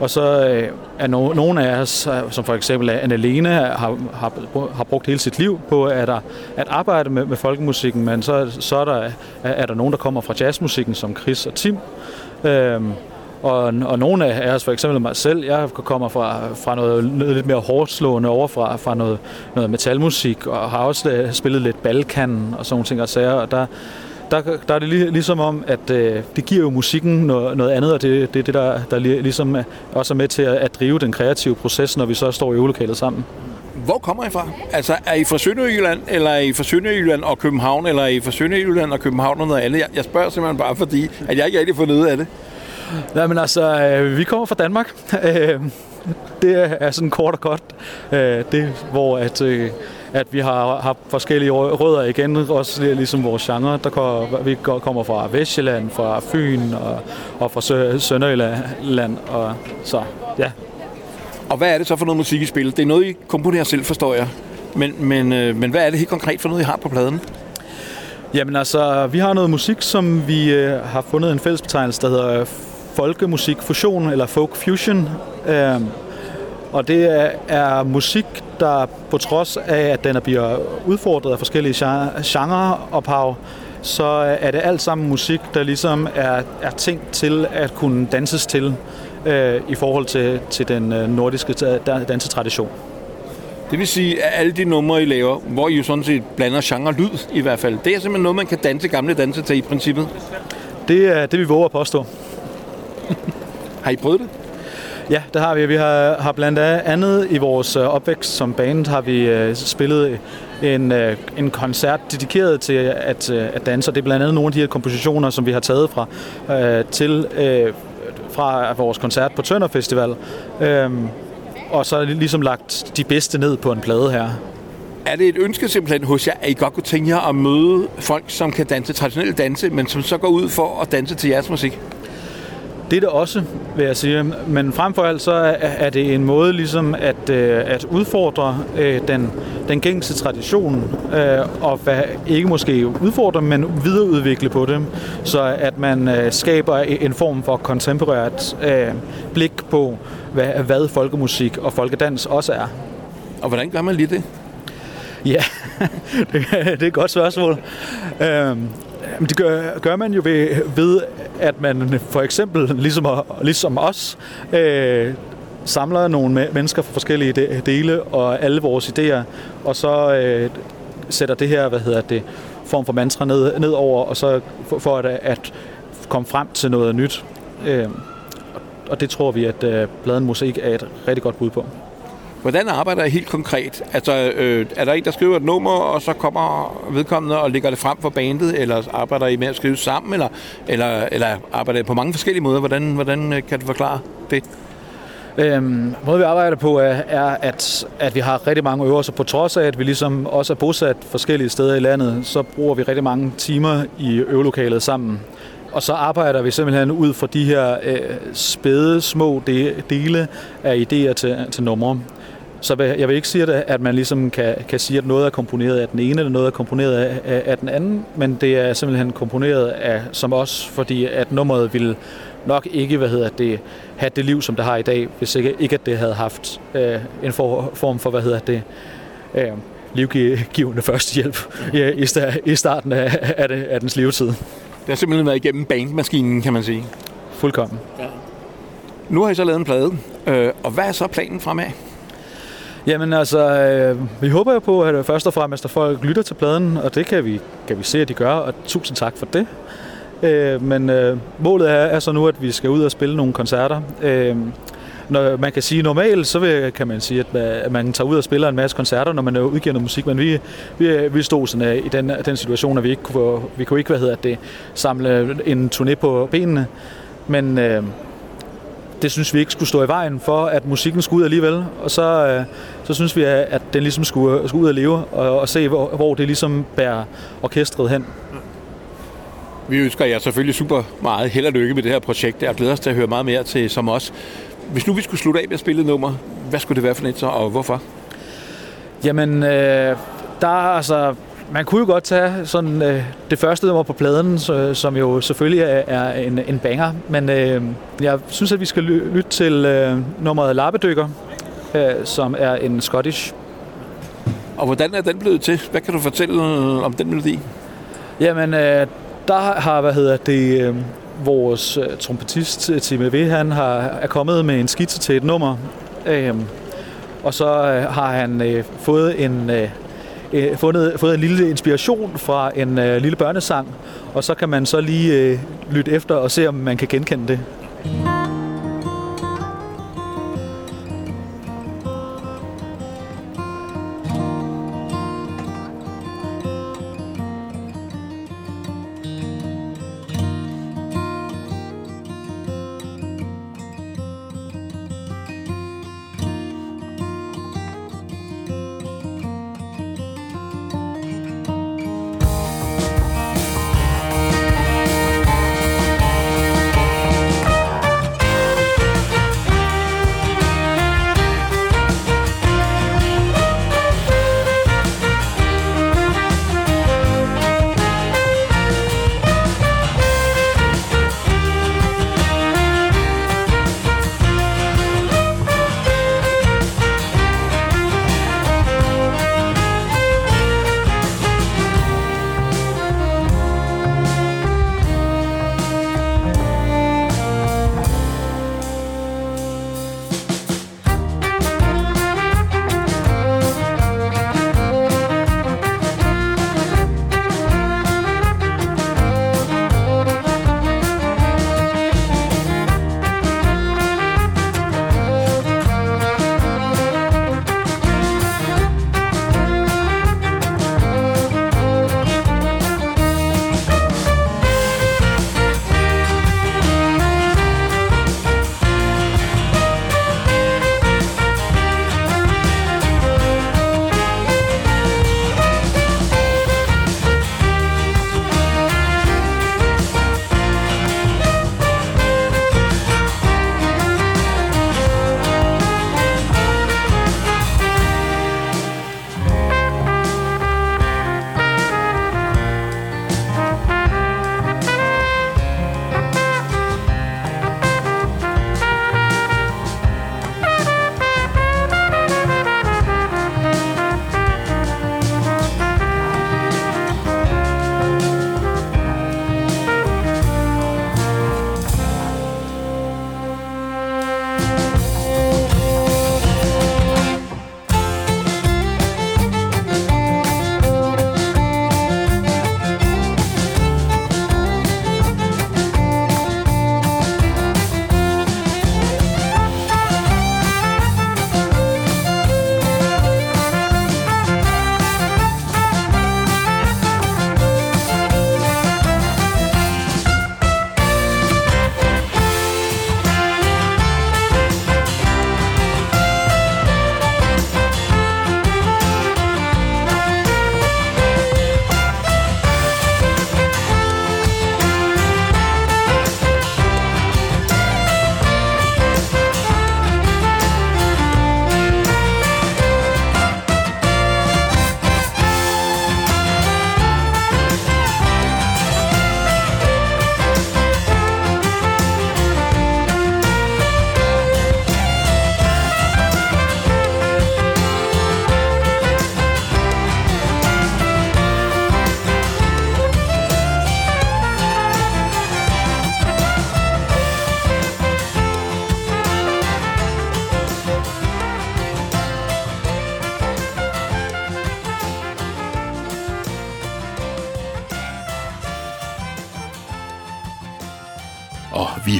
Og så øh, er no, nogle af os, som for eksempel Anne-Lene, har, har, har brugt hele sit liv på at, at arbejde med, med folkemusikken, men så, så er, der, er, er der nogen, der kommer fra jazzmusikken, som Chris og Tim. øh, og, og nogle af os, for eksempel mig selv, jeg kommer fra, fra noget, noget lidt mere hårdt slående over fra, fra noget, noget metalmusik, og har også øh, spillet lidt Balkan og sådan nogle ting og sager, og der, der, der er det lige, ligesom om, at øh, det giver jo musikken noget, noget andet, og det er det, det, der, der ligesom øh, også er med til at, at drive den kreative proces, når vi så står i øvelokalet sammen.
Hvor kommer I fra? Altså, er I fra Sønderjylland, eller er I fra Sønderjylland og København, eller er I fra Sønderjylland og København og noget andet? Jeg, jeg spørger simpelthen bare, fordi at jeg ikke rigtig har fundet ud af det.
Nej, men altså, øh, vi kommer fra Danmark. Øh, det er sådan kort og godt. Øh, det, hvor at, øh, at vi har, har forskellige rø- rødder igen, også li- ligesom vores genre. Der kommer, vi kommer fra Vestjylland, fra Fyn og, og fra Sø- Sønderjylland. Og, så ja,
Og hvad er det så for noget musik, I spiller? Det er noget, I komponerer selv, forstår jeg. Men, men, øh, men hvad er det helt konkret for noget, I har på pladen?
Jamen altså, vi har noget musik, som vi øh, har fundet en fællesbetegnelse, der hedder folkemusik fusion eller folk fusion. Øhm, og det er, er musik, der på trods af, at den er bliver udfordret af forskellige gen- genreophav, så er det alt sammen musik, der ligesom er, er tænkt til at kunne danses til øh, i forhold til, til den øh, nordiske dansetradition.
Det vil sige, at alle de numre, I laver, hvor I jo sådan set blander genre og lyd i hvert fald, det er simpelthen noget, man kan danse gamle danse til i princippet.
Det er det, vi våger at påstå.
Har I prøvet det?
Ja, det har vi. Vi har, har blandt andet i vores øh, opvækst som band, har vi øh, spillet en, øh, en koncert dedikeret til at, øh, at danse. Og det er blandt andet nogle af de her kompositioner, som vi har taget fra øh, til øh, fra vores koncert på Tønder Festival. Øhm, og så ligesom lagt de bedste ned på en plade her.
Er det et ønske simpelthen hos jer, at I godt kunne tænke jer at møde folk, som kan danse traditionel danse, men som så går ud for at danse til jeres musik?
Det er det også, vil jeg sige. Men frem for alt så er, er det en måde ligesom at, øh, at udfordre øh, den, den gængse tradition, øh, og hvad, ikke måske udfordre, men videreudvikle på det, så at man øh, skaber en form for kontemporært øh, blik på, hvad, hvad folkemusik og folkedans også er.
Og hvordan gør man lige det?
Ja, det, er et godt spørgsmål. Øhm, det gør, gør man jo ved, ved, at man for eksempel, ligesom, ligesom os, øh, samler nogle mennesker fra forskellige dele og alle vores idéer, og så øh, sætter det her, hvad hedder det, form for mantra ned, ned over, og så for, for at, at komme frem til noget nyt. Øh, og det tror vi, at øh, bladen Mosaik er et rigtig godt bud på.
Hvordan arbejder I helt konkret? Altså, øh, er der en, der skriver et nummer, og så kommer vedkommende og lægger det frem for bandet, eller arbejder I med at skrive sammen, eller, eller, eller arbejder I på mange forskellige måder? Hvordan, hvordan øh, kan du forklare det?
Øhm, måden vi arbejder på er, er at, at vi har rigtig mange øvelser. På trods af, at vi ligesom også er bosat forskellige steder i landet, så bruger vi rigtig mange timer i øvelokalet sammen. Og så arbejder vi simpelthen ud fra de her øh, spæde, små de, dele af idéer til, til numre. Så jeg vil ikke sige, at at man ligesom kan, kan sige, at noget er komponeret af den ene, eller noget er komponeret af, af, den anden, men det er simpelthen komponeret af som os, fordi at nummeret vil nok ikke, hvad hedder det, have det liv, som det har i dag, hvis ikke, ikke at det havde haft øh, en for, form for, hvad hedder det, øh, livgivende førstehjælp i, i, i starten af, af, det, af dens levetid.
Det har simpelthen været igennem bandmaskinen, kan man sige.
Fuldkommen.
Nu har I så lavet en plade, øh, og hvad er så planen fremad?
Jamen altså, øh, vi håber jo på, at øh, først og fremmest, at folk lytter til pladen, og det kan vi, kan vi se, at de gør, og tusind tak for det. Øh, men øh, målet er, er så nu, at vi skal ud og spille nogle koncerter. Øh, når man kan sige normalt, så vil, kan man sige, at, øh, man tager ud og spiller en masse koncerter, når man øh, udgiver noget musik, men vi, vi, vi stod sådan i den, den situation, at vi ikke kunne, vi kunne ikke, hvad hedder det, samle en turné på benene, men øh, det synes vi ikke skulle stå i vejen for, at musikken skulle ud alligevel, og så, øh, så synes vi, at den ligesom skulle, skulle ud og leve, og, og se, hvor, hvor det ligesom bærer orkestret hen.
Vi ønsker jer selvfølgelig super meget held og lykke med det her projekt. Jeg glæder os til at høre meget mere til som os. Hvis nu vi skulle slutte af med at spille et nummer, hvad skulle det være for et så, og hvorfor?
Jamen, øh, der er altså... Man kunne jo godt tage sådan øh, det første nummer på pladen, så, som jo selvfølgelig er, er en, en banger, men øh, jeg synes, at vi skal ly- lytte til øh, nummeret Lappedykker, øh, som er en Scottish.
Og hvordan er den blevet til? Hvad kan du fortælle om den melodi?
Jamen, øh, der har, hvad hedder det, øh, vores øh, trompetist, Tim V, han har, er kommet med en skitse til et nummer. Øh, og så øh, har han øh, fået en... Øh, øh, fundet, fået en lille inspiration fra en øh, lille børnesang, og så kan man så lige øh, lytte efter og se, om man kan genkende det.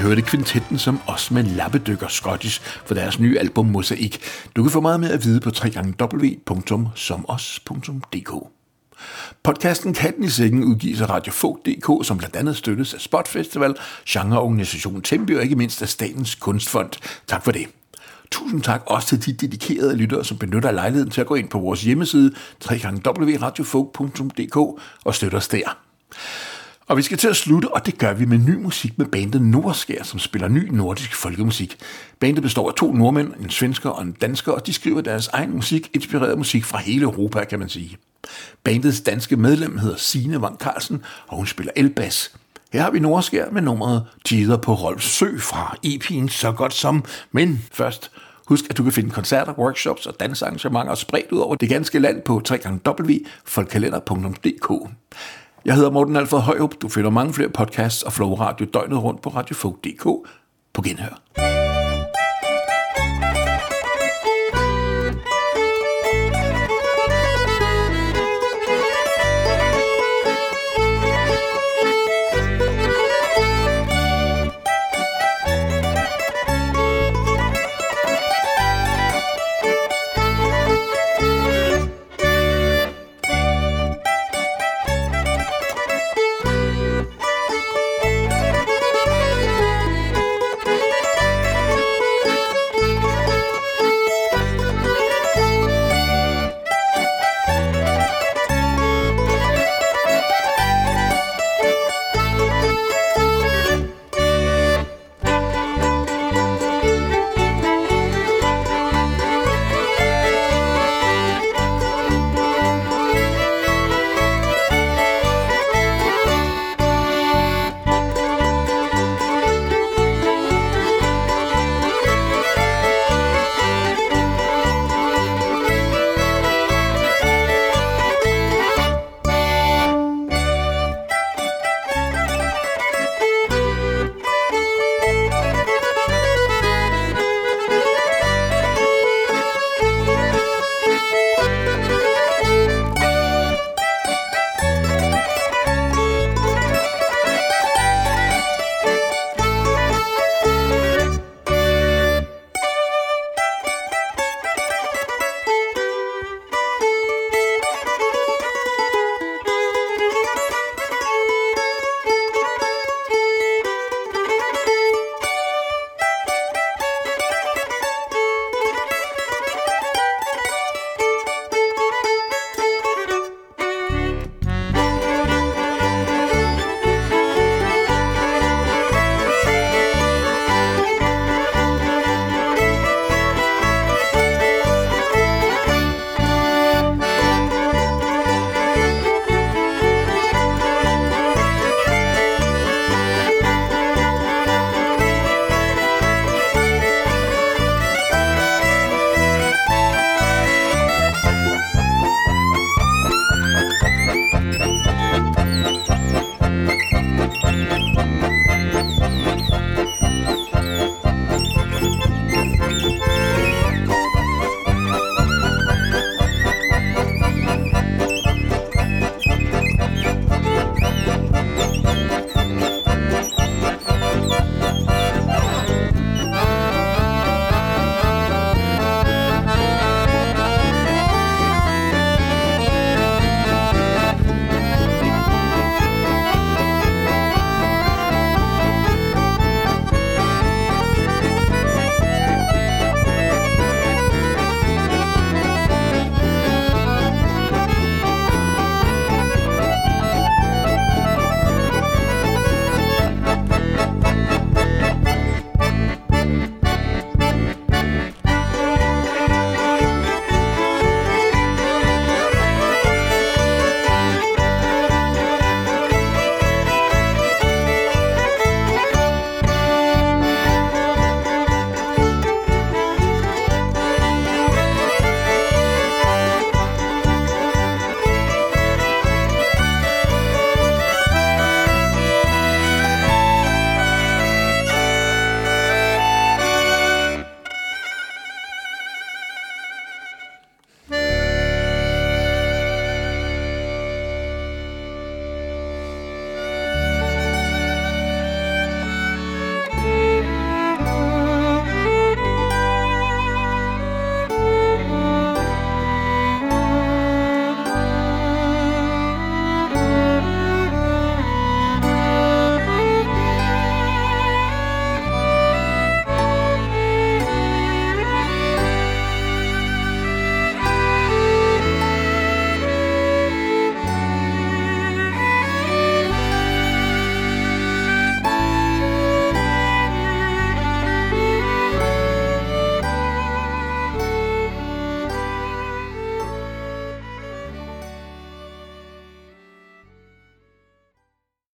Hørte kvintetten som os med lappedykker Scottish for deres nye album Mosaik. Du kan få meget mere at vide på www.somos.dk. Podcasten Katten i Sækken udgives af Radio Fog.dk, som blandt andet støttes af Spot Festival, genreorganisationen Tempi og ikke mindst af Statens Kunstfond. Tak for det. Tusind tak også til de dedikerede lyttere, som benytter lejligheden til at gå ind på vores hjemmeside www.radiofolk.dk og støtte os der. Og vi skal til at slutte, og det gør vi med ny musik med bandet Nordskær, som spiller ny nordisk folkemusik. Bandet består af to nordmænd, en svensker og en dansker, og de skriver deres egen musik, inspireret musik fra hele Europa, kan man sige. Bandets danske medlem hedder Sine Van Carlsen, og hun spiller elbas. Her har vi Nordskær med nummeret Tider på Rolfs Sø fra EP'en Så Godt Som. Men først, husk at du kan finde koncerter, workshops og dansarrangementer spredt ud over det ganske land på www.folkkalender.dk. Jeg hedder Morten Alfred Højrup. Du finder mange flere podcasts og Flow Radio døgnet rundt på radiofolk.dk. På genhør.